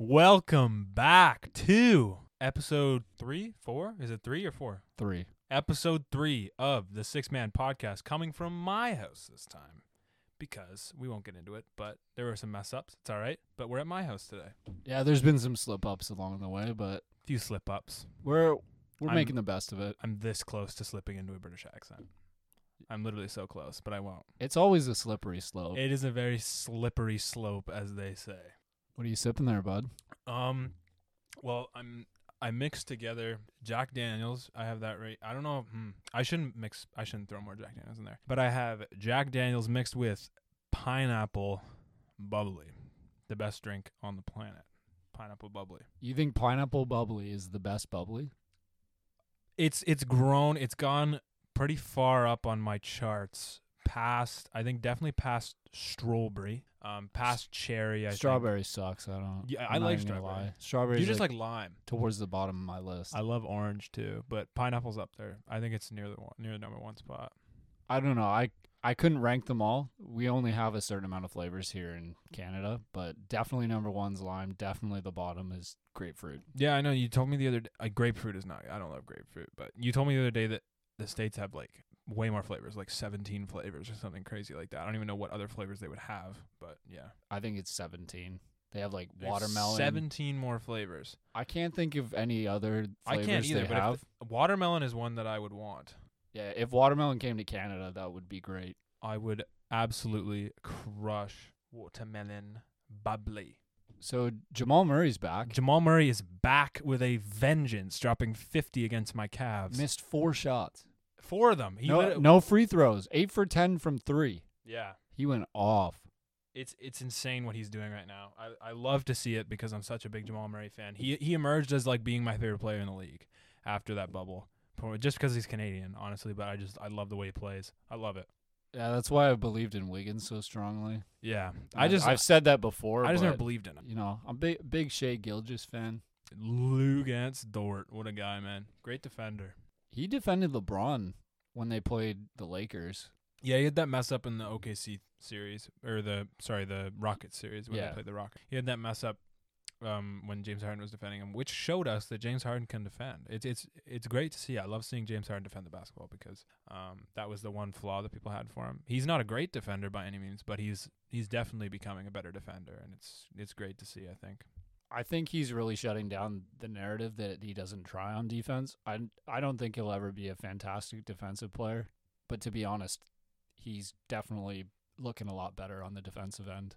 Welcome back to episode three, four. Is it three or four? Three. Episode three of the Six Man Podcast, coming from my house this time, because we won't get into it. But there were some mess ups. It's all right. But we're at my house today. Yeah, there's been some slip ups along the way, but A few slip ups. we're we're I'm- making the best of it. I'm this close to slipping into a British accent. I'm literally so close, but I won't. It's always a slippery slope. It is a very slippery slope, as they say. What are you sipping there, bud? Um, well, I'm I mixed together Jack Daniels. I have that right. I don't know. Hmm, I shouldn't mix. I shouldn't throw more Jack Daniels in there. But I have Jack Daniels mixed with pineapple bubbly, the best drink on the planet. Pineapple bubbly. You think pineapple bubbly is the best bubbly? It's it's grown. It's gone pretty far up on my charts. Past, I think definitely past strawberry. Um, past cherry. I think. strawberry sucks. I don't. Yeah, I'm I like strawberry. lie. Strawberry. You just like lime. towards the bottom of my list. I love orange too, but pineapple's up there. I think it's near the one, near the number one spot. I don't know. I I couldn't rank them all. We only have a certain amount of flavors here in Canada, but definitely number one's lime. Definitely the bottom is grapefruit. Yeah, I know. You told me the other day. Uh, grapefruit is not. I don't love grapefruit, but you told me the other day that the states have like way more flavors, like 17 flavors or something crazy like that. I don't even know what other flavors they would have, but yeah, I think it's 17. They have like There's watermelon. 17 more flavors. I can't think of any other I flavors can't either. they But have. if watermelon is one that I would want. Yeah, if watermelon came to Canada, that would be great. I would absolutely crush watermelon bubbly. So Jamal Murray's back. Jamal Murray is back with a vengeance, dropping 50 against my Cavs. Missed four shots. Four of them. He No, lit- no free throws. Eight for ten from three. Yeah. He went off. It's it's insane what he's doing right now. I, I love to see it because I'm such a big Jamal Murray fan. He he emerged as like being my favorite player in the league after that bubble. Just because he's Canadian, honestly, but I just I love the way he plays. I love it. Yeah, that's why I believed in Wiggins so strongly. Yeah. I just I've said that before. I just never believed in him. You know, I'm big big Shai Gilgeous fan. Luguentz Dort, what a guy, man. Great defender. He defended LeBron when they played the Lakers. Yeah, he had that mess up in the OKC series or the sorry, the Rockets series when Yeah. they played the Rockets. He had that mess up um, when James Harden was defending him, which showed us that James Harden can defend. It's it's it's great to see. I love seeing James Harden defend the basketball because um, that was the one flaw that people had for him. He's not a great defender by any means, but he's he's definitely becoming a better defender, and it's it's great to see. I think. I think he's really shutting down the narrative that he doesn't try on defense. I I don't think he'll ever be a fantastic defensive player, but to be honest, he's definitely looking a lot better on the defensive end.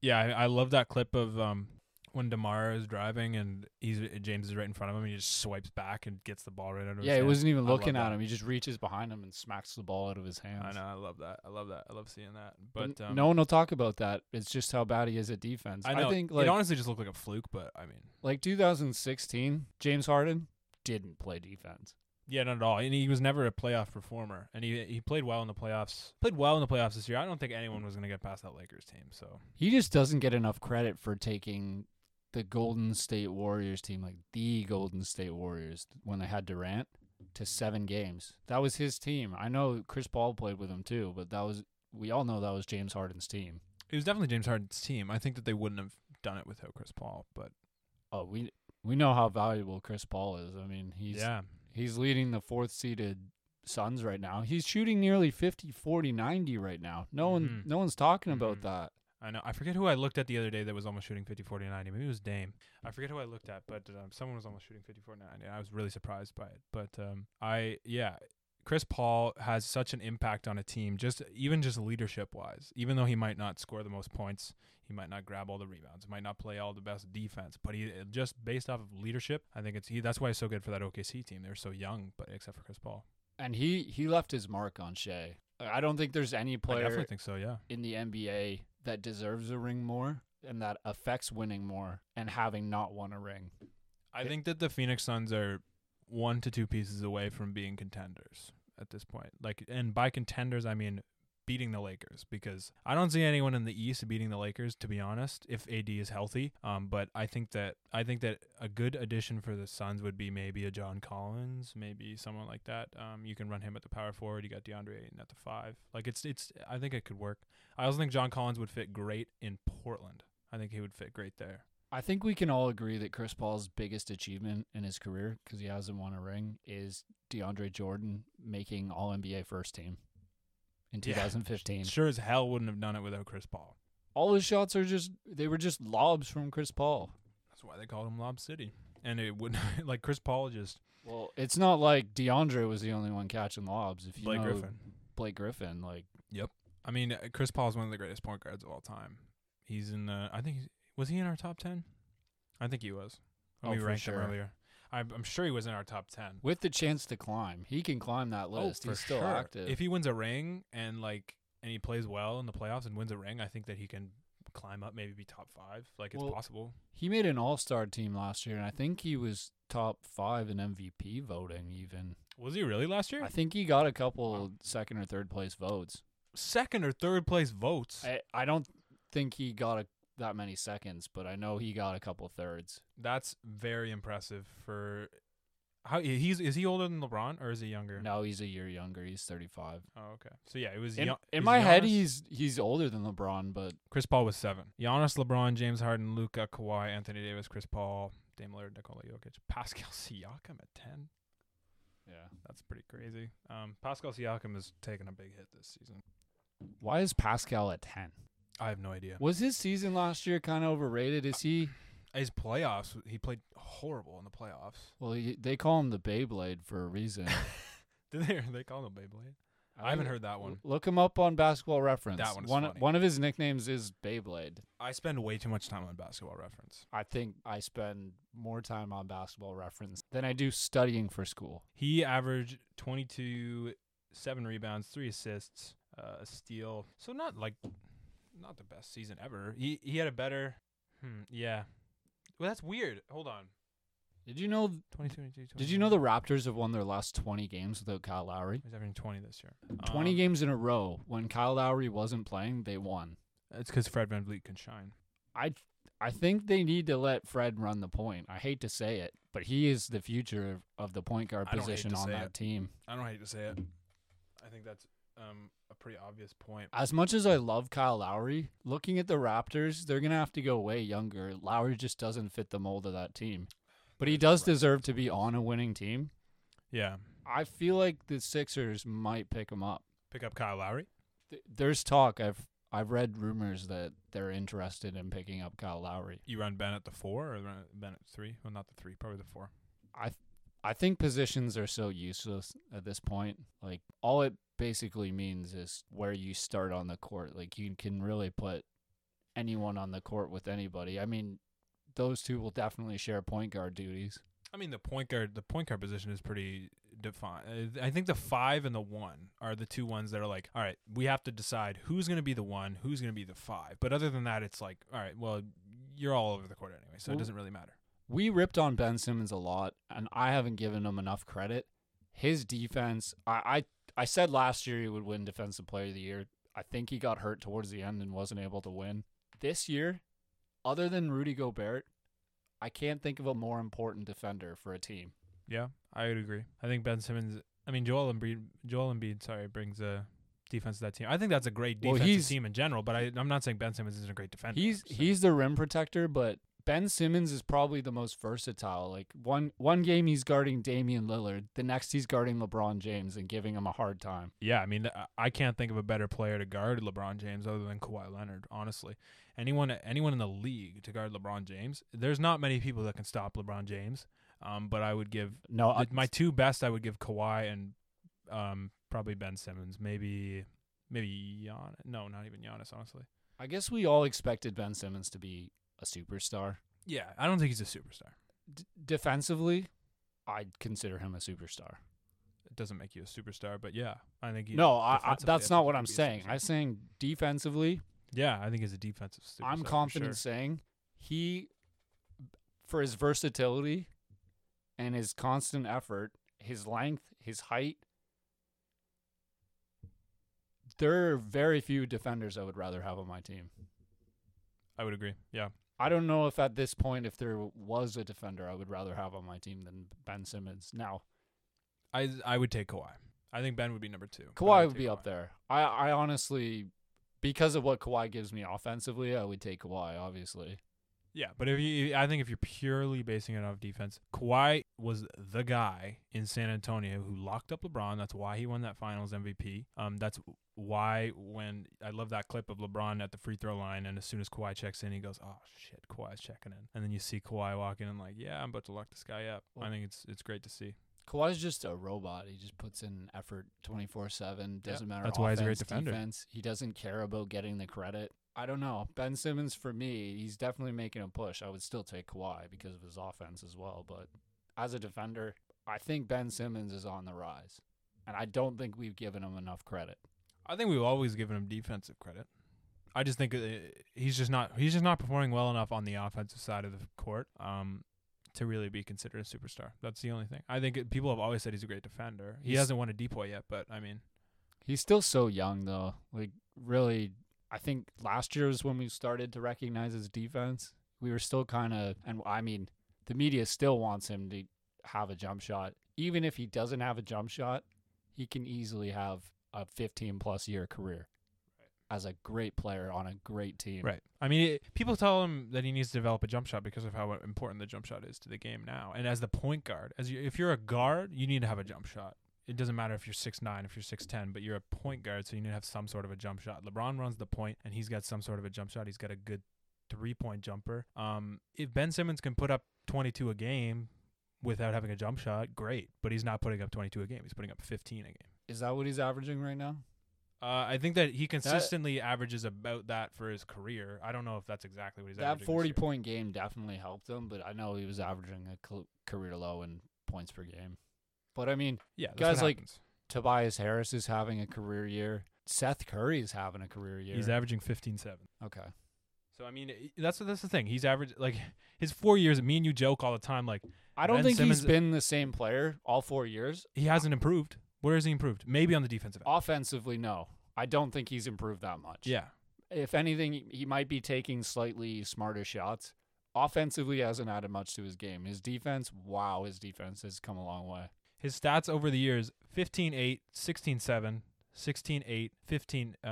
Yeah, I, I love that clip of um, when Demar is driving and he's James is right in front of him, he just swipes back and gets the ball right out of his Yeah, he wasn't even looking at him. He just reaches behind him and smacks the ball out of his hands. I know. I love that. I love that. I love seeing that. But But um, no one will talk about that. It's just how bad he is at defense. I know. think it like honestly just looked like a fluke, but I mean, like 2016, James Harden didn't play defense. yeah, not at all. And he was never a playoff performer, and he he played well in the playoffs. Played well in the playoffs this year. I don't think anyone was gonna get past that Lakers team. So He just doesn't get enough credit for taking the Golden State Warriors team, like the Golden State Warriors, when they had Durant, to seven games. That was his team. I know Chris Paul played with him too, but that was we all know that was James Harden's team. it was definitely James Harden's team. I think that they wouldn't have done it without Chris Paul, but Oh, we we know how valuable Chris Paul is. I mean, he's yeah, He's leading the fourth seeded Suns right now. He's shooting nearly 50, 40, 90 right now. No one Mhm. no one's talking about Mhm. that. I know. I forget who I looked at the other day that was almost shooting 50, 40, 90. Maybe it was Dame. I forget who I looked at, but um, someone was almost shooting 50, 40, 90. I was really surprised by it. But um, I, yeah, Chris Paul has such an impact on a team, just even just leadership wise. Even though he might not score the most points, he might not grab all the rebounds, might not play all the best defense, but he just based off of leadership, I think it's he. That's why he's so good for that OKC team. They're so young, but except for Chris Paul, And he he left his mark on Shai. I don't think there's any player. I definitely think so. Yeah. in the NBA that deserves a ring more and that affects winning more and having not won a ring. I It- think that the Phoenix Suns are one to two pieces away from being contenders at this point. Like, and by contenders, I mean beating the Lakers because I don't see anyone in the East beating the Lakers to be honest if AD is healthy. Um, but I think that I think that a good addition for the Suns would be maybe a John Collins, maybe someone like that. Um, you can run him at the power forward. You got DeAndre Ayton at the five. Like it's it's I think it could work. I also think John Collins would fit great in Portland. I think he would fit great there. I think we can all agree that Chris Paul's biggest achievement in his career, because he hasn't won a ring, is DeAndre Jordan making All NBA first team in Yeah. 2015. Sure as hell wouldn't have done it without Chris Paul. All his shots are just they were just lobs from Chris Paul. That's why they called him Lob City. And it would like Chris Paul just Well, it's not like DeAndre was the only one catching lobs. If you Blake know Griffin. Blake Griffin, like Yep. I mean, uh, Chris Paul is one of the greatest point guards of all time. He's in the. I think was he in our top ten? I think he was. When Oh, we ranked him earlier. I'm, I'm sure he was in our top ten. with the chance to climb, he can climb that oh, list. oh, He's still sure. active. If he wins a ring and like and he plays well in the playoffs and wins a ring, I think that he can climb up, maybe be top five. Like it's Well, possible. He made an All Star team last year, and I think he was top five in MVP voting. Even Was he really last year? I think he got a couple second or third place votes. Second or third place votes. I, I don't think he got a, that many seconds, but I know he got a couple thirds. That's very impressive for. How he's is he older than LeBron or is he younger? No, he's a year younger. He's thirty five. Oh, okay. So yeah, it was. In, Gian- in my head, he's he's older than LeBron, but Chris Paul was seven. Giannis, LeBron, James Harden, Luka, Kawhi, Anthony Davis, Chris Paul, Dame Lillard, Nikola Jokic, Pascal Siakam at ten. yeah. That's pretty crazy. Um, Pascal Siakam is taking a big hit this season. Why is Pascal at ten? I have no idea. Was his season last year kind of overrated? Is he? His playoffs, he played horrible in the playoffs. Well, he, they call him the Beyblade for a reason. Did they? They call him the Beyblade. I haven't heard that one. Look him up on Basketball Reference. That one's one funny. one of his nicknames is Beyblade. I spend way too much time on Basketball Reference. I think I spend more time on Basketball Reference than I do studying for school. He averaged 22, seven rebounds, three assists, uh, a steal. So not like, not the best season ever. He he had a better. Hmm. Yeah. Well, that's weird. Hold on. Did you know? 22, 22, Did you know the Raptors have won their last twenty games without Kyle Lowry? He's averaging 20 this year. Twenty Um, games in a row. When Kyle Lowry wasn't playing, they won. It's because Fred VanVleet can shine. I I think they need to let Fred run the point. I hate to say it, but he is the future of, of the point guard I don't hate position on that it. team. I don't hate to say it. I think that's um, a pretty obvious point. As much as I love Kyle Lowry, looking at the Raptors, they're gonna have to go way younger. Lowry just doesn't fit the mold of that team. But he does deserve to be on a winning team. Yeah. I feel like the Sixers might pick him up. Pick up Kyle Lowry. Th- There's talk. I've I've read rumors that they're interested in picking up Kyle Lowry. You run Ben at the four or run Ben at three? Well, not the three, probably the four. I th- I think positions are so useless at this point. Like all it basically means is where you start on the court. Like you can really put anyone on the court with anybody. I mean, those two will definitely share point guard duties. I mean, the point guard, the point guard position is pretty defined. Uh, I think the five and the one are the two ones that are like, all right, we have to decide who's going to be the one, who's going to be the five. But other than that, it's like, all right, well, you're all over the court anyway, so it doesn't really matter. We ripped on Ben Simmons a lot, and I haven't given him enough credit. His defense, I, I, I said last year he would win Defensive Player of the Year. I think he got hurt towards the end and wasn't able to win. This year, other than Rudy Gobert, I can't think of a more important defender for a team. Yeah, I would agree. I think Ben Simmons. I mean, Joel Embiid. Joel Embiid. Sorry, brings a defense to that team. I think that's a great Well, defensive he's- team in general. But I, I'm not saying Ben Simmons isn't a great defender. He's just he's the rim protector, but Ben Simmons is probably the most versatile. Like one one game he's guarding Damian Lillard, the next he's guarding LeBron James and giving him a hard time. Yeah, I mean, I- I can't think of a better player to guard LeBron James other than Kawhi Leonard. Honestly, anyone anyone in the league to guard LeBron James, there's not many people that can stop LeBron James. Um, but I would give No, I, my two best. I would give Kawhi and um probably Ben Simmons. Maybe maybe Gian. No, not even Giannis. Honestly. I guess we all expected Ben Simmons to be a superstar. Yeah, I don't think he's a superstar. D- defensively, I'd consider him a superstar. It doesn't make you a superstar, but yeah, I think he. No, I, I, that's I not what I'm could be a saying. I'm saying defensively, Yeah, I think he's a defensive superstar. I'm confident sure. saying he, for his versatility and his constant effort, his length, his height, there are very few defenders I would rather have on my team. I would agree. Yeah. I don't know if at this point, if there was a defender I would rather have on my team than Ben Simmons. Now, I I would take Kawhi. I think Ben would be number two. Kawhi would take be Kawhi. up there. I, I honestly, because of what Kawhi gives me offensively, I would take Kawhi, obviously. Yeah, but if you, I think if you're purely basing it off defense, Kawhi was the guy in San Antonio who locked up LeBron. That's why he won that Finals MVP. Um, that's why when I love that clip of LeBron at the free throw line, and as soon as Kawhi checks in, he goes, "Oh shit, Kawhi's checking in," and then you see Kawhi walking in like, "Yeah, I'm about to lock this guy up." Well- I think it's it's great to see. Kawhi's just a robot. He just puts in effort 24 7. Doesn't matter. that's why he's a great defender. Defense. He doesn't care about getting the credit. I don't know. Ben Simmons, for me, he's definitely making a push. I would still take Kawhi because of his offense as well. But as a defender, I think Ben Simmons is on the rise. And I don't think we've given him enough credit. I think we've always given him defensive credit. I just think uh, he's just not he's just not performing well enough on the offensive side of the court um, to really be considered a superstar. That's the only thing. I think it, people have always said he's a great defender. He He's- hasn't won a depoy yet, but I mean, He's still so young, though. Like, really, I think last year was when we started to recognize his defense. We were still kind of, and I mean, the media still wants him to have a jump shot. Even if he doesn't have a jump shot, he can easily have a 15 plus year career as a great player on a great team. right. I mean, it, people tell him that he needs to develop a jump shot because of how important the jump shot is to the game now. And as the point guard, as you, if you're a guard, you need to have a jump shot. It doesn't matter if you're six nine, if you're six ten, but you're a point guard, so you need to have some sort of a jump shot. LeBron runs the point, and he's got some sort of a jump shot. He's got a good three point jumper. Um, if Ben Simmons can put up 22 a game without having a jump shot, great. But he's not putting up 22 a game. He's putting up 15 a game. Is that what he's averaging right now? Uh, I think that he consistently averages about that for his career. I don't know if that's exactly what he's that averaging. this 40 year. point game definitely helped him, but I know he was averaging a cl- career low in points per game. But I mean, yeah, guys like- happens. Tobias Harris is having a career year. Seth Curry is having a career year. he's averaging 15-7. okay. So I mean, that's that's the thing. He's average like his four years. Me and you joke all the time. Like I don't Ben think Simmons- he's been the same player all four years. he hasn't improved. Where has he improved? Maybe on the defensive end. Offensively, no. I don't think he's improved that much. Yeah, If anything, he might be taking slightly smarter shots. Offensively, he hasn't added much to his game. His defense, wow, his defense has come a long way. his stats over the years: 15-8, 16-7, 16-8, 15, uh,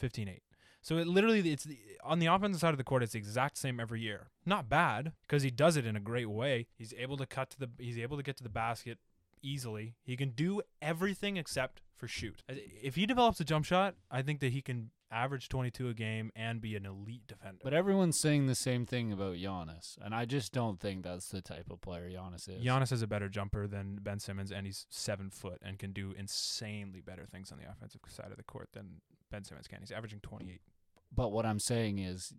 15-8. So it literally it's the, on the offensive side of the court. It's the exact same every year. Not bad because he does it in a great way. He's able to cut to the. He's able to get to the basket easily. He can do everything except for shoot. If he develops a jump shot, I think that he can average 22 a game and be an elite defender. But everyone's saying the same thing about Giannis, and I just don't think that's the type of player Giannis is. Giannis is a better jumper than Ben Simmons, and he's seven foot and can do insanely better things on the offensive side of the court than Ben Simmons can. He's averaging 28. But what I'm saying is,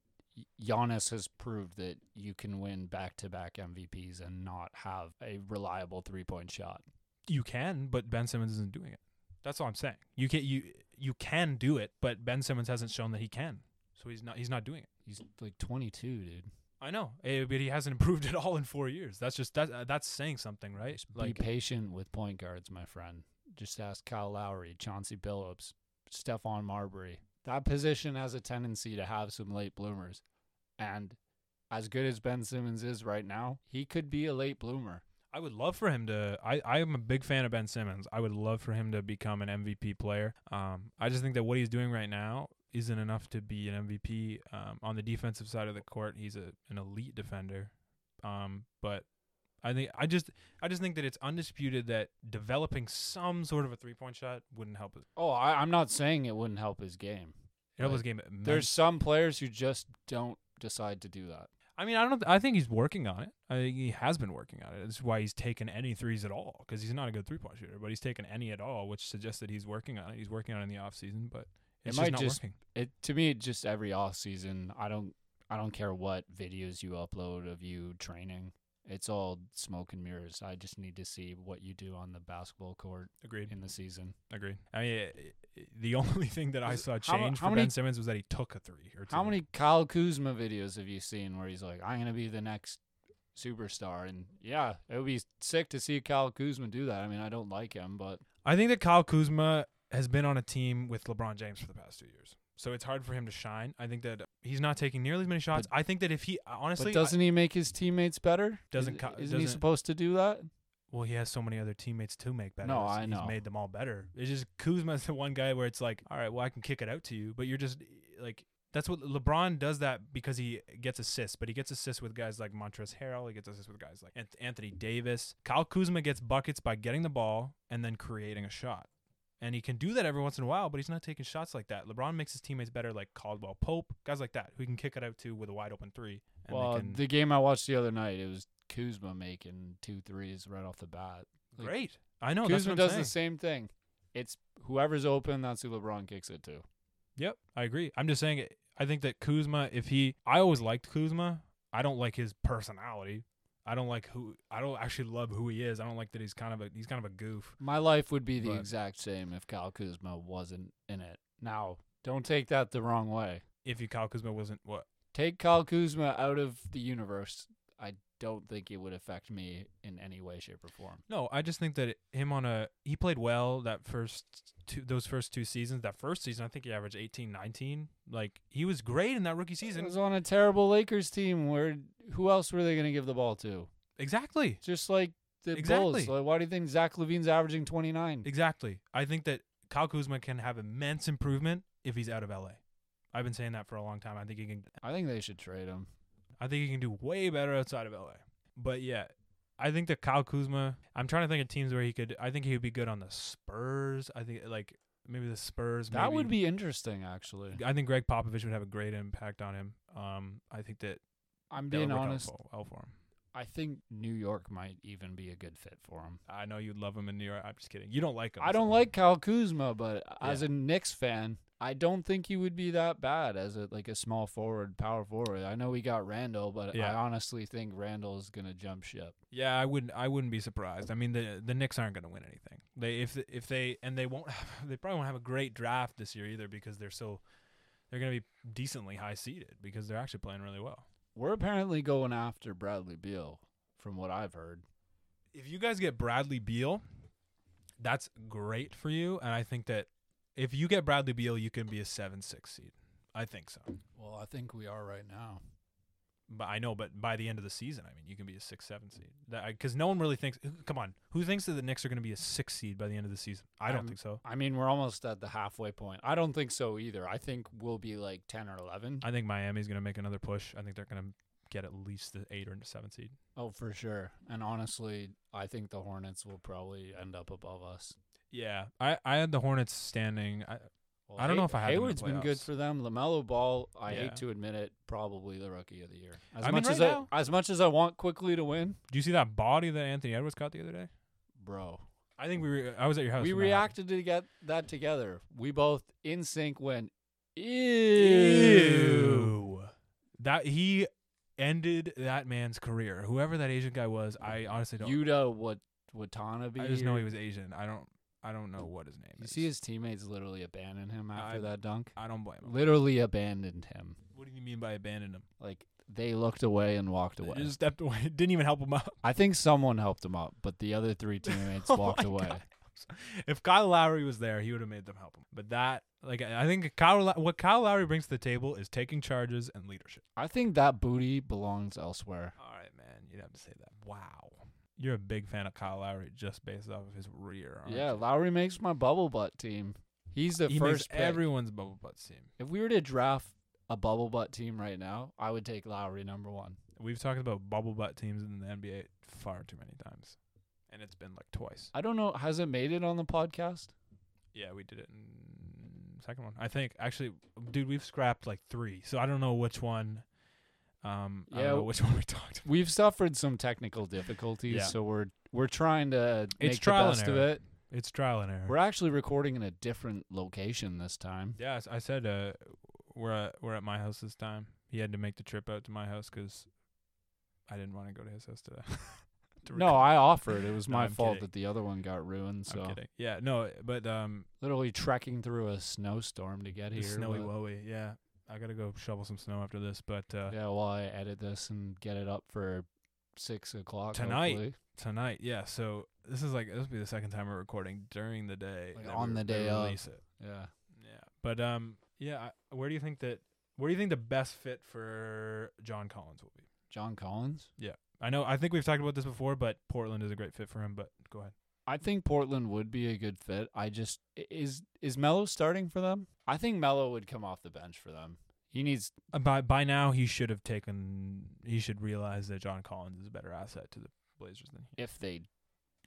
Giannis has proved that you can win back-to-back MVPs and not have a reliable three-point shot. You can, but Ben Simmons isn't doing it. That's all I'm saying. You can you you can do it, but Ben Simmons hasn't shown that he can. So he's not he's not doing it. He's like 22, dude. I know, eh, but he hasn't improved at all in four years. That's just that uh, that's saying something, right? Just be patient with point guards, my friend. Just ask Kyle Lowry, Chauncey Billups, Stephon Marbury. That position has a tendency to have some late bloomers. And as good as Ben Simmons is right now, he could be a late bloomer. I would love for him to. I I am a big fan of Ben Simmons. I would love for him to become an MVP player. Um, I just think that what he's doing right now isn't enough to be an MVP. Um, on the defensive side of the court, he's a an elite defender. Um, but I think I just I just think that it's undisputed that developing some sort of a three point shot wouldn't help it. Oh, I, I'm not saying it wouldn't help his game. It help his game. There's some players who just don't decide to do that. I mean, I don't. I think he's working on it. I think he has been working on it. That's why he's taken any threes at all because he's not a good three point shooter, but he's taken any at all, which suggests that he's working on it. He's working on it in the off season, but It it's might just not just- working. It to me, just every off season, I don't, I don't care what videos you upload of you training. It's all smoke and mirrors. I just need to see what you do on the basketball court Agreed. in the season. Agreed. I mean, i i the only thing that I saw how change how for many- Ben Simmons was that he took a three or two. How many Kyle Kuzma videos have you seen where he's like, "I'm gonna be the next superstar"? And yeah, it would be sick to see Kyle Kuzma do that. I mean, I don't like him, but I think that Kyle Kuzma has been on a team with LeBron James for the past two years, so it's hard for him to shine. I think that he's not taking nearly as many shots. I think that if he uh, honestly, but doesn't he make his teammates better? Doesn't Is- Ky- isn't he supposed to do that? Well, he has so many other teammates to make better. No, He's- I know. He's made them all better. It's just Kuzma's the one guy where it's like, all right, well, I can kick it out to you, but you're just eh, like That's what LeBron does that because he gets assists, but he gets assists with guys like Montrezl Harrell. He gets assists with guys like Anthony Davis. Kyle Kuzma gets buckets by getting the ball and then creating a shot. And he can do that every once in a while, but he's not taking shots like that. LeBron makes his teammates better, like Caldwell Pope, guys like that, who he can kick it out to with a wide open three. And well, can, the game I watched the other night, it was Kuzma making two threes right off the bat. like, great. I know. that's Kuzma what I'm does saying. the same thing. It's whoever's open, that's who LeBron kicks it to. Yep, I agree. I'm just saying. I think that Kuzma, if he, I always liked Kuzma. I don't like his personality. I don't like who. I don't actually love who he is. I don't like that he's kind of a he's kind of a goof. My life would be the But- exact same if Kyle Kuzma wasn't in it. Now, don't take that the wrong way. If you Kyle Kuzma wasn't what Take Kyle Kuzma out of the universe. Don't think it would affect me in any way, shape, or form. No, I just think that him on a he played well that first two those first two seasons. That first season, I think he averaged 18, 19. Like he was great in that rookie season. He was on a terrible Lakers team where who else were they going to give the ball to? Exactly. Just like the Exactly. Bulls. Like, why do you think Zach LaVine's averaging 29? Exactly. I think that Kyle Kuzma can have immense improvement if he's out of LA. I've been saying that for a long time. I think he can I think they should trade him. I think he can do way better outside of LA. But yeah, I think that Kyle Kuzma. I'm trying to think of teams where he could. I think he would be good on the Spurs. I think like maybe the Spurs. That maybe. would be interesting, actually. I think Gregg Popovich would have a great impact on him. Um, I think that I'm that being out honest. well- well for him. I think New York might even be a good fit for him. I know you'd love him in New York. I'm just kidding. You don't like him. I don't like Kyle Kuzma, but as a Knicks fan, I don't think he would be that bad as a like a small forward, power forward. I know we got Randle, but I honestly think Randle is gonna jump ship. Yeah, I wouldn't. I wouldn't be surprised. I mean, the the Knicks aren't going to win anything. They if if they and they won't. Have, they probably won't have a great draft this year either because they're so they're going to be decently high seeded because they're actually playing really well. We're apparently going after Bradley Beal, from what I've heard. If you guys get Bradley Beal, that's great for you, and I think that if you get Bradley Beal, you can be a seven six seed. I think so. Well, I think we are right now. But I know, but by the end of the season, I mean, you can be a six seven seed. Because no one really thinks. Come on, who thinks that the Knicks are going to be a six seed by the end of the season? I don't Um, think so. I mean, we're almost at the halfway point. I don't think so either. I think we'll be like ten or eleven. I think Miami's going to make another push. I think they're going to get at least the eight or seven seed. Oh, for sure. And honestly, I think the Hornets will probably end up above us. Yeah, I, I had the Hornets standing. I, Well, I don't know if I had them in the Hayward's been good for them. LaMelo Ball, I Yeah. hate to admit it, probably the rookie of the year. As I mean, much right as now- I, as much as I want quickly to win, do you see that body that Anthony Edwards caught the other day? bro. I think we. Re- I was at your house. We when that happened. reacted to get that together. We both in sync went, ew. Ew. That he ended that man's career. Whoever that Asian guy was, I honestly don't. Yuta Wat Watanabe. I just know or- he was Asian. I don't. I don't know what his name is. You is. see his teammates literally abandon him after I- that dunk. I don't blame him. Literally abandoned him. What do you mean by abandon him? Like they looked away and walked away. Just stepped away. Didn't even help him up. I think someone helped him up, but the other three teammates Oh walked my away. God. If Kyle Lowry was there, he would have made them help him. But that, like, I I think Kyle, Low- what Kyle Lowry brings to the table is taking charges and leadership. I think that booty belongs elsewhere. All right, man, you'd have to say that. Wow, you're a big fan of Kyle Lowry just based off of his rear. aren't Yeah, you? Lowry makes my bubble butt team. He's the he first everyone's bubble butt team. If we were to draft a bubble butt team right now, I would take Lowry number one. We've talked about bubble butt teams in the NBA far too many times, and it's been like twice. I don't know. Has it made it on the podcast? Yeah, we did it in second one. I think actually, dude, we've scrapped like three, so I don't know which one. Um, I Yeah, don't know which one we talked. about. We've suffered some technical difficulties, Yeah. so we're we're trying to It's make the trial and best of it. It's trial and error. We're actually recording in a different location this time. Yeah, I said uh, we're at, we're at my house this time. He had to make the trip out to my house 'cause I didn't want to go to his house today. to No. I offered. It was No, my I'm fault kidding. that the other one got ruined. I'm So kidding. Yeah, no, but um, literally trekking through a snowstorm to get the here. snowy wowie. Yeah, I gotta go shovel some snow after this. But uh, yeah, while I edit this and get it up for six o'clock Tonight. hopefully. tonight, yeah. So this is like this will be the second time we're recording during the day. Like on we- the day of. release it. Yeah. Yeah, but um, yeah. I, where do you think that? Where do you think the best fit for John Collins will be? John Collins. Yeah, I know. I think we've talked about this before, but Portland is a great fit for him. But go ahead. I think Portland would be a good fit. I just is is Melo starting for them? I think Melo would come off the bench for them. He needs Uh, by by now he should have taken. He should realize that John Collins is a better asset to the Blazers than he. if they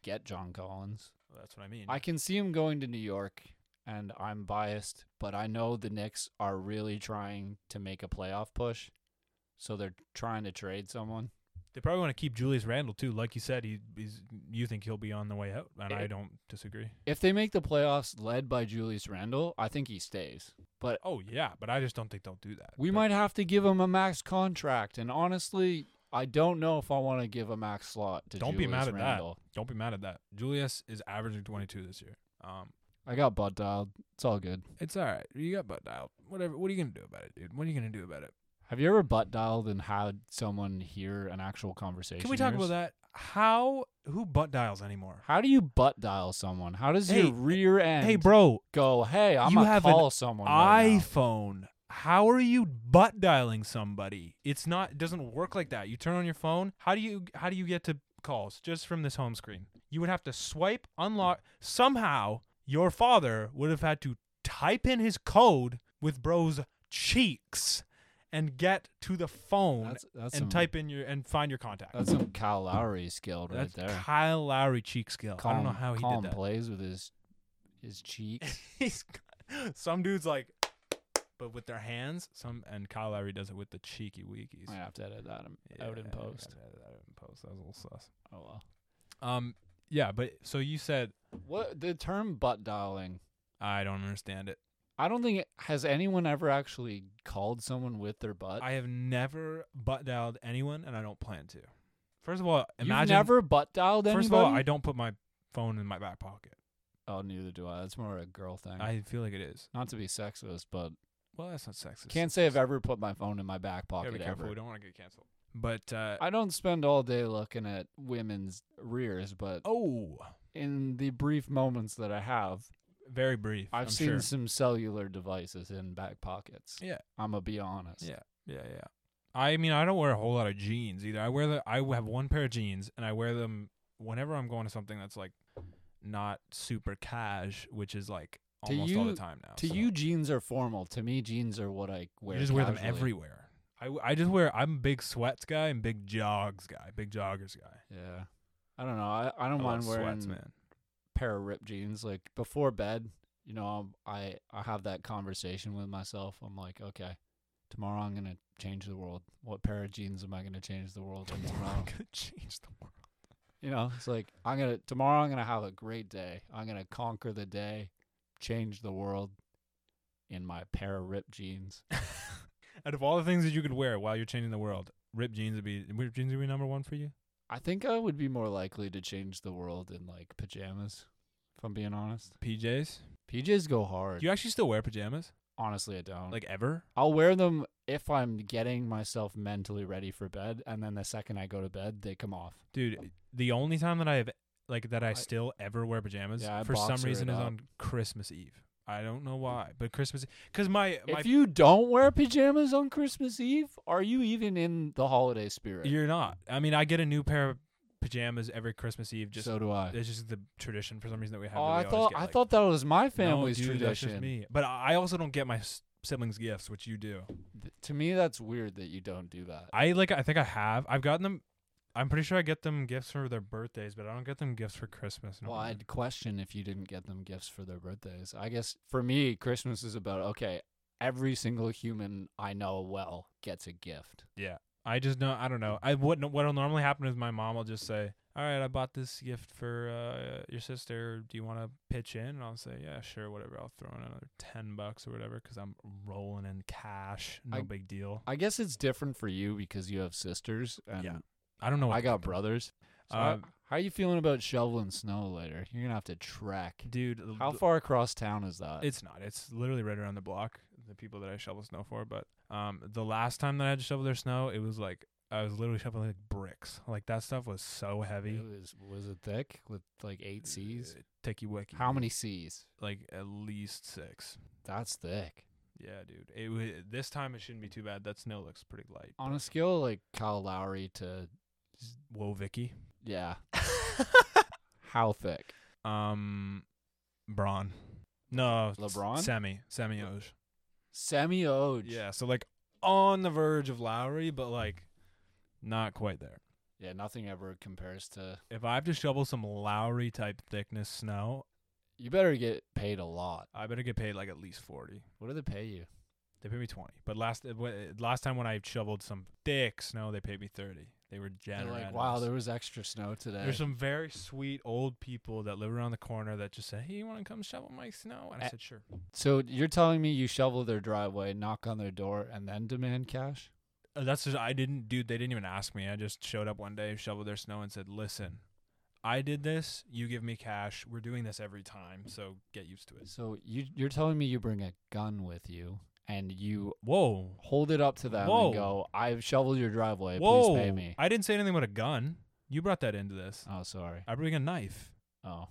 get John Collins. That's what I mean. I can see him going to New York, and I'm biased, but I know the Knicks are really trying to make a playoff push, so they're trying to trade someone. They probably want to keep Julius Randle too. Like you said, he, he's. You think he'll be on the way out, and I don't disagree. If they make the playoffs led by Julius Randle, I think he stays. But Oh yeah, but I just don't think they'll do that. we But- might have to give him a max contract, and honestly, I don't know if I want to give a max slot to Don't be mad at that. Don't be mad at that. Julius is averaging 22 this year. Um, I got butt dialed. It's all good. it's all right. You got butt dialed. Whatever. What are you gonna do about it, dude? What are you gonna do about it? Have you ever butt dialed and had someone hear an actual conversation? Can we talk about that? How who butt dials anymore? How do you butt dial someone? How does Hey, your rear end Hey, bro, go, hey, I'm You gonna have an call someone right now." iPhone. How are you butt dialing somebody? It's not. It doesn't work like that. You turn on your phone. How do you? How do you get to calls just from this home screen? You would have to swipe, unlock. Somehow, your father would have had to type in his code with bro's cheeks and get to the phone That's, that's and some, type in your and find your contact. That's some Kyle Lowry skill right That's there. Kyle Lowry cheek skill. I don't know how he did that. plays with his his cheeks. He's some dudes like, but with their hands. Some and Kyle Lowry does it with the cheeky weekies. I have to edit that in- out in Yeah, post. yeah, yeah, yeah, in post. That was a little sus. Oh well. Um, yeah, but so you said What the term butt dialing? I don't understand it. I don't think has anyone ever actually called someone with their butt. I have never butt dialed anyone, and I don't plan to. First of all, You've never butt dialed first of all, I don't put my phone in my back pocket. oh, neither do I. That's more a girl thing. I feel like it is. Not to be sexist, but Well, that's not sexist. can't say I've ever put my phone in my back Gotta pocket be careful. ever. We don't want to get canceled. But uh, I don't spend all day looking at women's rears, but oh, in the brief moments that I have, very brief. I've I'm seen sure. some cellular devices in back pockets. Yeah. I'm gonna be honest. Yeah, yeah, yeah. I mean, I don't wear a whole lot of jeans either. I wear the I have one pair of jeans, and I wear them whenever I'm going to something that's like not super cash, which is like To almost all the time now. To so you, jeans are formal. To me, jeans are what I wear. you just wear them casually. everywhere. I just wear. I'm a big sweats guy and big jogs guy, big joggers guy. Yeah. I don't know. I, I don't I mind wearing sweats, man. Pair of ripped jeans. Like before bed, you know, I'm- I I have that conversation with myself. I'm like, okay, tomorrow I'm gonna change the world. What pair of jeans am I gonna change the world I'm tomorrow? gonna change the world. you know, it's like I'm gonna tomorrow. I'm gonna have a great day. I'm gonna conquer the day, change the world in my pair of ripped jeans. Out of all the things that you could wear while you're changing the world, ripped jeans would be ripped jeans would be number one for you. I think I would be more likely to change the world in like pajamas. If I'm being honest, PJs. PJs go hard. Do you actually still wear pajamas? Honestly, I don't. Like ever? I'll wear them if I'm getting myself mentally ready for bed, and then the second I go to bed, they come off. Dude, the only time that I've like that I, I- still ever wear pajamas Yeah, for some reason is on Christmas Eve. I don't know why, but Christmas because my my If you don't wear pajamas on Christmas Eve, are you even in the holiday spirit? you're not. I mean, I get a new pair of pajamas every Christmas Eve. Just so do I. it's just the tradition for some reason that we have. Oh, I thought get, I thought that was my No, family's dude, That's tradition. just me. But I I also don't get my siblings gifts, which you do. Th- to me, that's weird that you don't do that. I like. I think I have. I've gotten them. I'm pretty sure I get them gifts for their birthdays, but I don't get them gifts for Christmas. Well, normally. I'd question if you didn't get them gifts for their birthdays. I guess for me, Christmas is about okay. Every single human I know well gets a gift. Yeah. I just know I don't know. I what what'll normally happen is my mom will just say, "All right, I bought this gift for uh, your sister. Do you want to pitch in?" And I'll say, "Yeah, sure, whatever. I'll throw in another 10 bucks or whatever cuz I'm rolling in cash. No I- big deal." I guess it's different for you because you have sisters and Yeah. I don't know what I got brothers. So Um, how, are you feeling about shoveling snow later? You're gonna have to track, Dude, How far across town is that? It's not. It's literally right around the block. The people that I shovel snow for, but um, the last time that I had to shovel their snow, it was like I was literally shoveling like bricks. Like that stuff was so heavy. It was was it thick with like eight C's? Uh, Ticky wicky. How many C's? Like at least six. That's thick. Yeah, dude. It this time it shouldn't be too bad. That snow looks pretty light. On a scale like Kyle Lowry to Whoa, Vicky. yeah, how thick? um, Braun. No, LeBron? Semi. Semi Oj. Semi Oj. Yeah. So like on the verge of Lowry, but like not quite there. Yeah, nothing ever compares to. If I have to shovel some Lowry type thickness snow, You better get paid a lot. I better get paid like at least forty. What do they pay you? They pay me twenty, but last uh, last time when I shoveled some thick snow, they paid me thirty. They were They're like, wow, there was extra snow today. There's some very sweet old people that live around the corner that just say, "Hey, you want to come shovel my snow?" And I said, "Sure." so you're telling me you shovel their driveway, knock on their door, and then demand cash? Uh, That's just I didn't do. They didn't even ask me. I just showed up one day, shoveled their snow, and said, "Listen, I did this. You give me cash. We're doing this every time, so get used to it." So you you're telling me you bring a gun with you and you Whoa, hold it up to them Whoa. and go, "I've shoveled your driveway. whoa! Please pay me." I didn't say anything about a gun. You brought that into this. oh, sorry. I bring a knife. Oh.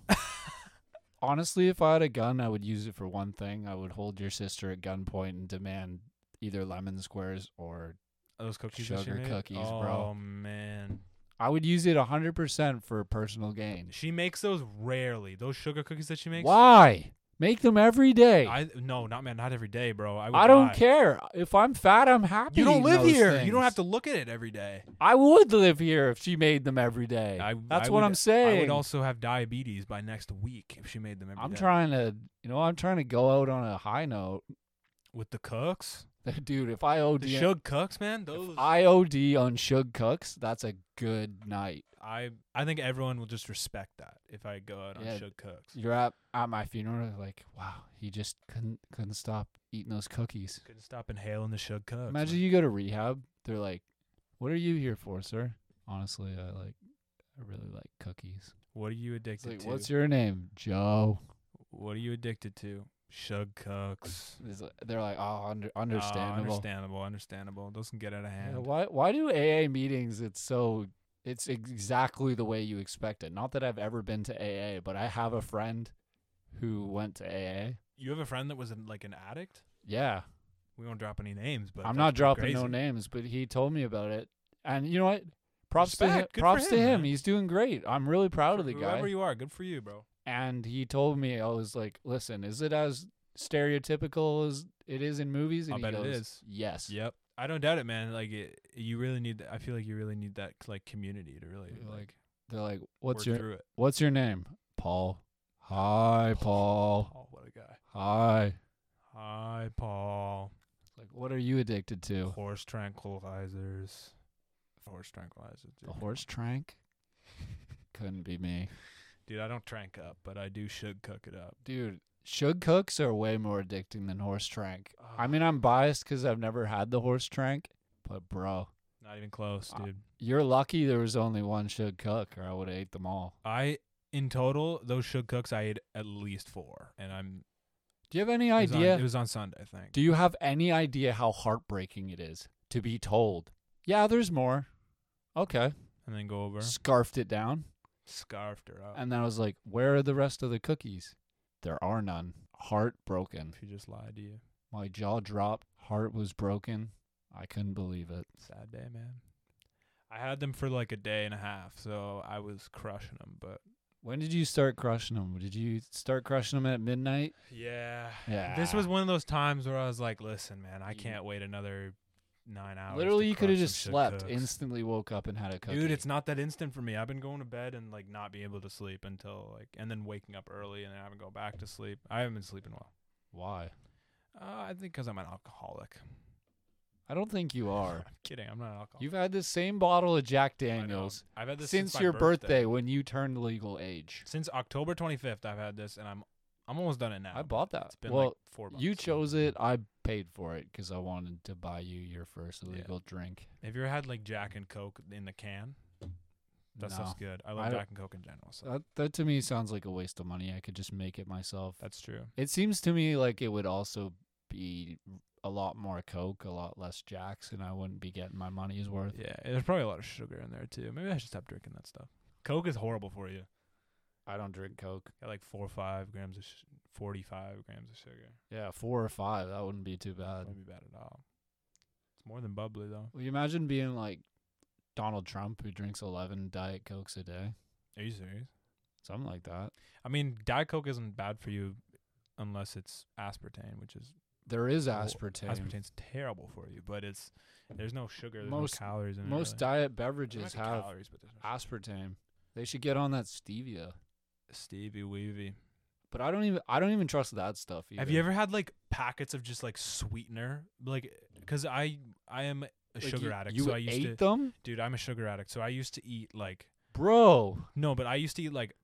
Honestly, if I had a gun, I would use it for one thing. I would hold your sister at gunpoint and demand either lemon squares or Those cookies, Sugar cookies, oh, bro. man, I would use it 100% for personal gain. she makes those rarely. Those sugar cookies that she makes. Why? Make them every day. I, I no, not man, not every day, bro. I, would don't die. care. If I'm fat, I'm happy. You don't live here. You don't have to look at it every day. I would live here if she made them every day. I, That's I what would- I'm saying. I would also have diabetes by next week if she made them every I'm day. trying to, you know, I'm trying to go out on a high note. with the cooks. Dude, if I OD, The Shug cooks, man. Those I OD on Shug Cooks, that's a good night. I I think everyone will just respect that if I go out on Yeah. Shug cooks. You're at at my funeral, like, wow, he just couldn't couldn't stop eating those cookies. Couldn't stop inhaling the Shug cooks. Imagine man. you go to rehab. They're like, "What are you here for, sir?" Honestly, I like, I really like cookies. What are you addicted like, to? what's your name, Joe? what are you addicted to? Shug. It's like- They're like, oh, under, Ah, understandable. understandable. Understandable. Doesn't get out of Yeah, hand. why why do AA meetings? It's so it's exactly the way you expect it. Not that I've ever been to AA, but I have a friend who went to AA. you have a friend that was an, like an addict. Yeah, We won't drop any names, but I'm that's not pretty dropping no crazy. names, but he told me about it. And you know what? Props to him. Respect. Good for Props to him, him. man. He's doing great. I'm really proud of the guy. Whoever guy. you are, good for you, bro. And he told me I was like, "Listen, is it as stereotypical as it is in movies?" And he bet it goes, is. Yes. Yep. I don't doubt it, man. Like it, you really need. I feel like you really need that like community to really Like, like They're like, "What's your it. What's your name?" Paul. Hi, Paul. Oh, what a guy. Hi. Hi, Paul. Like, what are you addicted to? Horse tranquilizers. Horse tranquilizers. The dude. horse trank? Couldn't be me. Dude, I don't trank up, but I do should cook it up. Dude, Shug cooks are way more addicting than horse trank. I Ah. mean, I'm biased 'cause I've never had the horse trank, but bro, Not even close, Uh, dude. you're lucky there was only one Shug cook, or I would have ate them all. I in total those should cooks I ate at least four, and I'm. Do you have any It was on- idea? it was on Sunday, I think. Do you have any idea how heartbreaking it is to be told, yeah, there's more? Okay. and then go over, Scarfed it down. Scarfed her up. And then I was like, where are the rest of the cookies? There are none. Heartbroken. she just lied to you. My jaw dropped. Heart was broken. I couldn't believe it. Sad day, man. I had them for like a day and a half, so I was crushing them. But When did you start crushing them? Did you start crushing them at midnight? yeah, Yeah. this was one of those times where I was like, "Listen, man, I can't wait another nine hours." Literally, you could have just slept, Cooks. instantly woke up and had a cookie. Dude, it's not that instant for me. I've been going to bed and like not being able to sleep until like, and then waking up early and then having to go back to sleep. I haven't been sleeping well. Why? Uh, I think 'cause I'm an alcoholic. I don't think you are. I'm kidding. I'm not an alcoholic. You've had the same bottle of Jack Daniels I've had this since, my your birthday. when you turned legal age. Since October 25th, I've had this, and I'm I'm almost done it now. I bought that. It's been well, like four months. you chose it. I paid for it because I wanted to buy you your first Yeah. illegal drink. Have you ever had like Jack and Coke in the can? That no. stuff's good. I I love don't- Jack and Coke in general. So That, that to me sounds like a waste of money. I could just make it myself. that's true. It seems to me like it would also be a lot more Coke, a lot less Jacks, and I wouldn't be getting my money's worth. Yeah, there's probably a lot of sugar in there too. Maybe I should stop drinking that stuff. Coke is horrible for you. I don't drink Coke. Got like four or five grams of, sh- forty-five grams of sugar. Yeah, four or five. That wouldn't be too bad. Wouldn't be bad at all. It's more than bubbly though. Will you imagine being like Donald Trump who drinks 11 Diet Cokes a day? Are you serious? Something like that. I mean, Diet Coke isn't bad for you unless it's aspartame, which is There is Well, aspartame. Aspartame's terrible for you, but it's there's no sugar, there's Most- no calories in Most it. diet really. beverages There might be have calories, but no aspartame. They should get on that stevia. Stevie Weevy. But I don't even I don't even trust that stuff. Either. Have you ever had like packets of just like sweetener? Like, cause I I am a Like, sugar you, addict, You so I used ate to, them, dude. I'm a sugar addict, so I used to eat like bro. no, but I used to eat like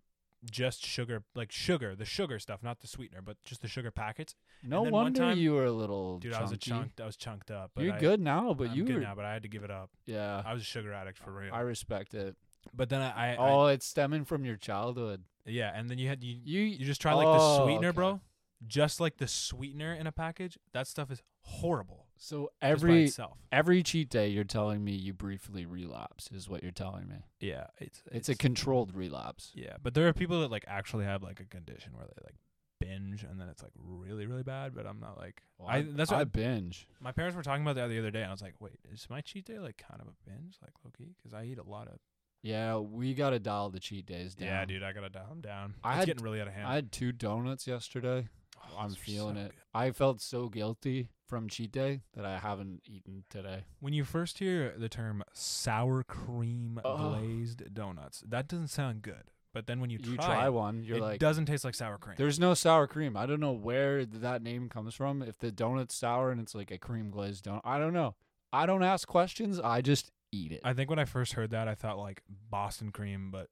just sugar, like sugar, the sugar stuff, not the sweetener, but just the sugar packets. No wonder time- you were a little. Dude, I was a chunky. chunked, I was chunked up. But You're I, good now, but I'm you good were. now, but I had to give it up. Yeah, I was a sugar addict for real. I respect it. But then I, I, oh, it's stemming from your childhood. Yeah, and then you had you You you just try like the Oh, sweetener, okay. bro. Just like the sweetener in a package, that stuff is horrible. so every itself. every cheat day you're telling me you briefly relapse is what you're telling me. Yeah, it's It's, a controlled relapse. Yeah, but there are people that like actually have like a condition where they like binge and then it's like really really bad. But I'm not like Well, I. That's what I binge. my parents were talking about that the other day. And I was like, wait, is my cheat day like kind of a binge, like low key? Because I eat a lot of. Yeah, we gotta dial the cheat days down. Yeah, dude, I gotta dial I'm down. I it's had- getting really out of hand. I had two donuts yesterday. Oh, I'm feeling so it. good. I felt so guilty from cheat day that I haven't eaten today. When you first hear the term sour cream Ugh. glazed donuts, that doesn't sound good. But then when you, You, try, try it, one, you're like, it like, doesn't taste like sour cream. there's no sour cream. I don't know where that name comes from. If the donut's sour and it's like a cream glazed donut, I don't know. I don't ask questions. I just eat it. I think when I first heard that, I thought like Boston cream, but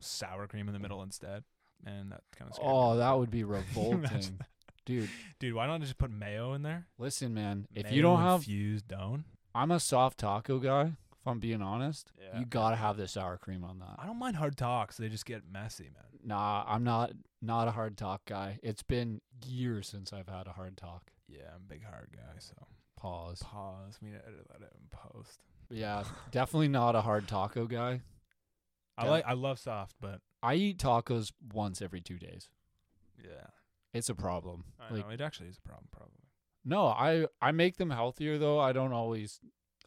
sour cream in the middle instead, and that kind of scared oh, me. that would be revolting, dude. Dude, why don't I just put mayo in there? Listen, man. If Mayo you don't have, infused dough, I'm a soft taco guy. If I'm being honest, Yeah. you gotta have the sour cream on that. I don't mind hard talks. They just get messy, man. Nah, I'm not not a hard talk guy. It's been years since I've had a hard talk. Yeah, I'm a big hard guy, so Pause. pause. We need to edit that out in post. Yeah, definitely not a hard taco guy. I Yeah. like. I love soft, but I eat tacos once every two days. yeah, It's a problem. I Like know it actually is a problem. Probably. no, I I make them healthier though. I don't always.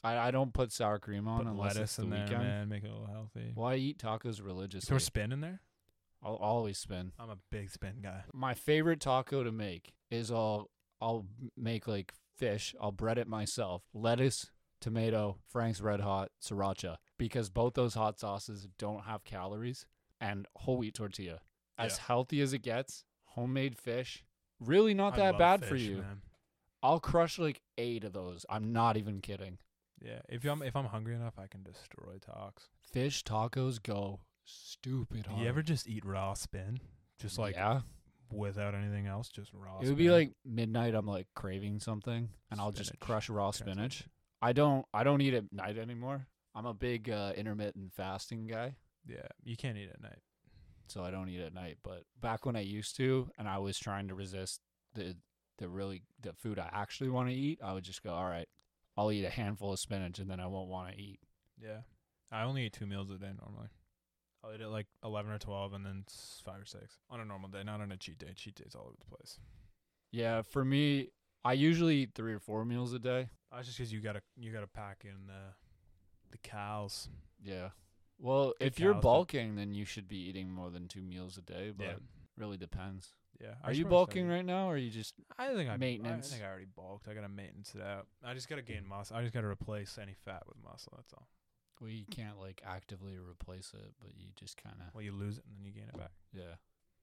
I, I don't put sour cream on Put unless lettuce it's the in there, weekend. man. Make it a little healthy. Well, I eat tacos Throw religiously. spin in there. I'll always spin. I'm a big spin guy. My favorite taco to make is I'll I'll make like fish. I'll bread it myself. Lettuce, tomato, Frank's Red Hot, sriracha. Because both those hot sauces don't have calories and whole wheat tortilla. As Yeah. healthy as it gets, homemade fish. Really not that bad for you. man. I'll crush like eight of those. I'm not even kidding. Yeah, if I'm if I'm hungry enough, I can destroy talks. Fish tacos go stupid hard. You ever just eat raw spin, just like yeah, without anything else, just raw? it would be like midnight. I'm like craving something, and I'll just crush raw spinach. I don't. I don't eat at night anymore. I'm a big uh, intermittent fasting guy, yeah, you can't eat at night. so I don't eat at night. But back when I used to, and I was trying to resist the the really the food I actually want to eat, I would just go, all right, I'll eat a handful of spinach, and then I won't want to eat. Yeah, I only eat two meals a day normally. I'll eat at like eleven or twelve, and then s- five or six on a normal day, not on a cheat day. Cheat days all over the place. Yeah, for me, I usually eat three or four meals a day. Oh, that's just 'cause you gotta you gotta pack in the the cows. Yeah. Well, Good if you're cows, but- bulking, then you should be eating more than two meals a day. But Yeah. really depends. Yeah, I Are should you probably bulking start right now, or are you just? I think I maintenance? I think I already bulked. I gotta maintenance it out. I just gotta gain muscle. I just gotta replace any fat with muscle. That's all. Well, you can't like actively replace it, but you just kind of. Well, you lose it and then you gain it back. Yeah.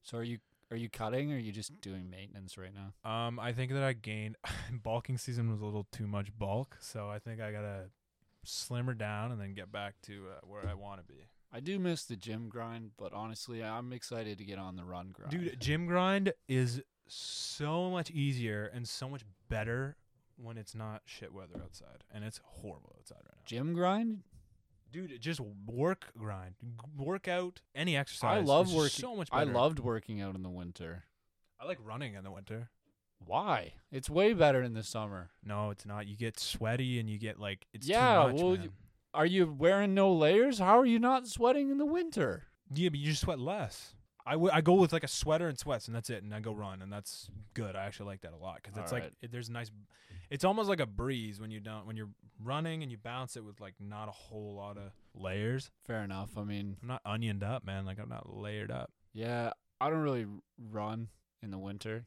So are you are you cutting, or are you just doing maintenance right now? Um, I think that I gained bulking season was a little too much bulk, so I think I gotta slimmer down and then get back to uh, where I want to be. I do miss the gym grind, but honestly, I'm excited to get on the run grind. Dude, gym grind is so much easier and so much better when it's not shit weather outside, and it's horrible outside right now. gym grind. Dude, just work grind, work out, any exercise. I love working- So much I loved working out in the winter. I like running in the winter. Why? It's way better in the summer. No, it's not. You get sweaty and you get like it's Yeah, too much, well, you- Are you wearing no layers? How are you not sweating in the winter? Yeah, but you just sweat less. I, w- I go with like a sweater and sweats, and that's it. And I go run, and that's good. I actually like that a lot because it's like Alright. it, there's a nice. It's almost like a breeze when you don't when you're running and you bounce it with like not a whole lot of layers. Fair enough. I mean, I'm not onioned up, man. Like I'm not layered up. yeah, I don't really r- run in the winter.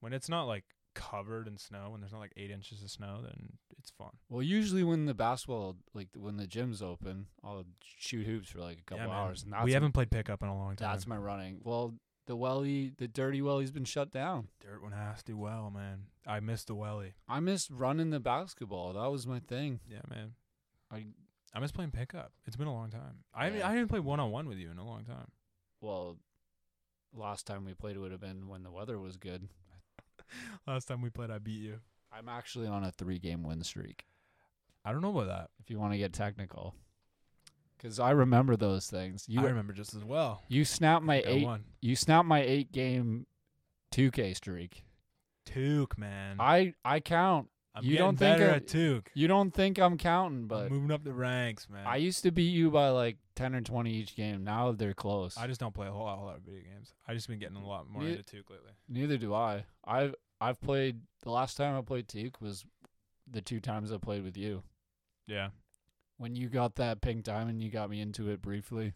When it's not like covered in snow and there's not like eight inches of snow, then it's fun. Well, usually when the basketball, like when the gym's open, I'll shoot hoops for like a couple Yeah, hours, and that's we haven't played pickup in a long time. that's my running. Well, the welly, the dirty welly's been shut down. Dirt one has to well, man. I missed the welly. I missed running the basketball. That was my thing. Yeah, man. I I miss playing pickup. It's been a long time. I haven't, I haven't played one on one with you in a long time. well, last time we played it would have been when the weather was good. Last time we played, I beat you. I'm actually on a three game win streak. I don't know about that. If you want to get technical, because I remember those things. You I remember just as well. you snapped my eight. won. You snapped my eight game, two K streak. Took, man. I I count. I'm you getting don't think better I- at Took. You don't think I'm counting, but I'm moving up the ranks, man. I used to beat you by like ten or twenty each game. Now they're close. I just don't play a whole lot, whole lot of video games. I just been getting a lot more Ne- into two K lately. Neither do I. I've I've played the last time I played Teak was the two times I played with you. Yeah. When you got that pink diamond, you got me into it briefly,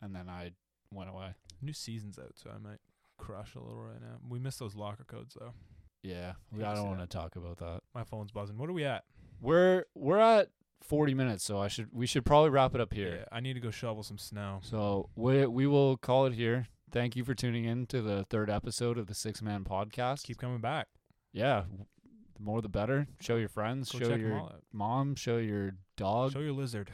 and then I went away. New season's out, so I might crush a little right now. We missed those locker codes though. Yeah, we, I don't want to talk about that. My phone's buzzing. What are we at? We're we're at forty minutes, so I should we should probably wrap it up here. Yeah, I need to go shovel some snow. So we we will call it here. Thank you for tuning in to the third episode of the Six Man Podcast. Keep coming back. yeah, the more the better. Show your friends. Go show check 'em your all out. mom. Show your dog. Show your lizard.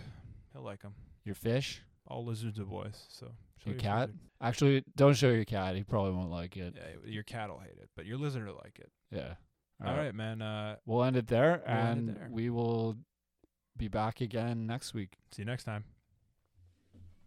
He'll like 'em. your fish. All lizards are boys. So show Your cat. lizard. Actually, don't show your cat. He probably won't like it. Yeah, your cat will hate it, but your lizard will like it. Yeah. All right, man. Uh, We'll end it there, We'll end it and there. we will be back again next week. see you next time.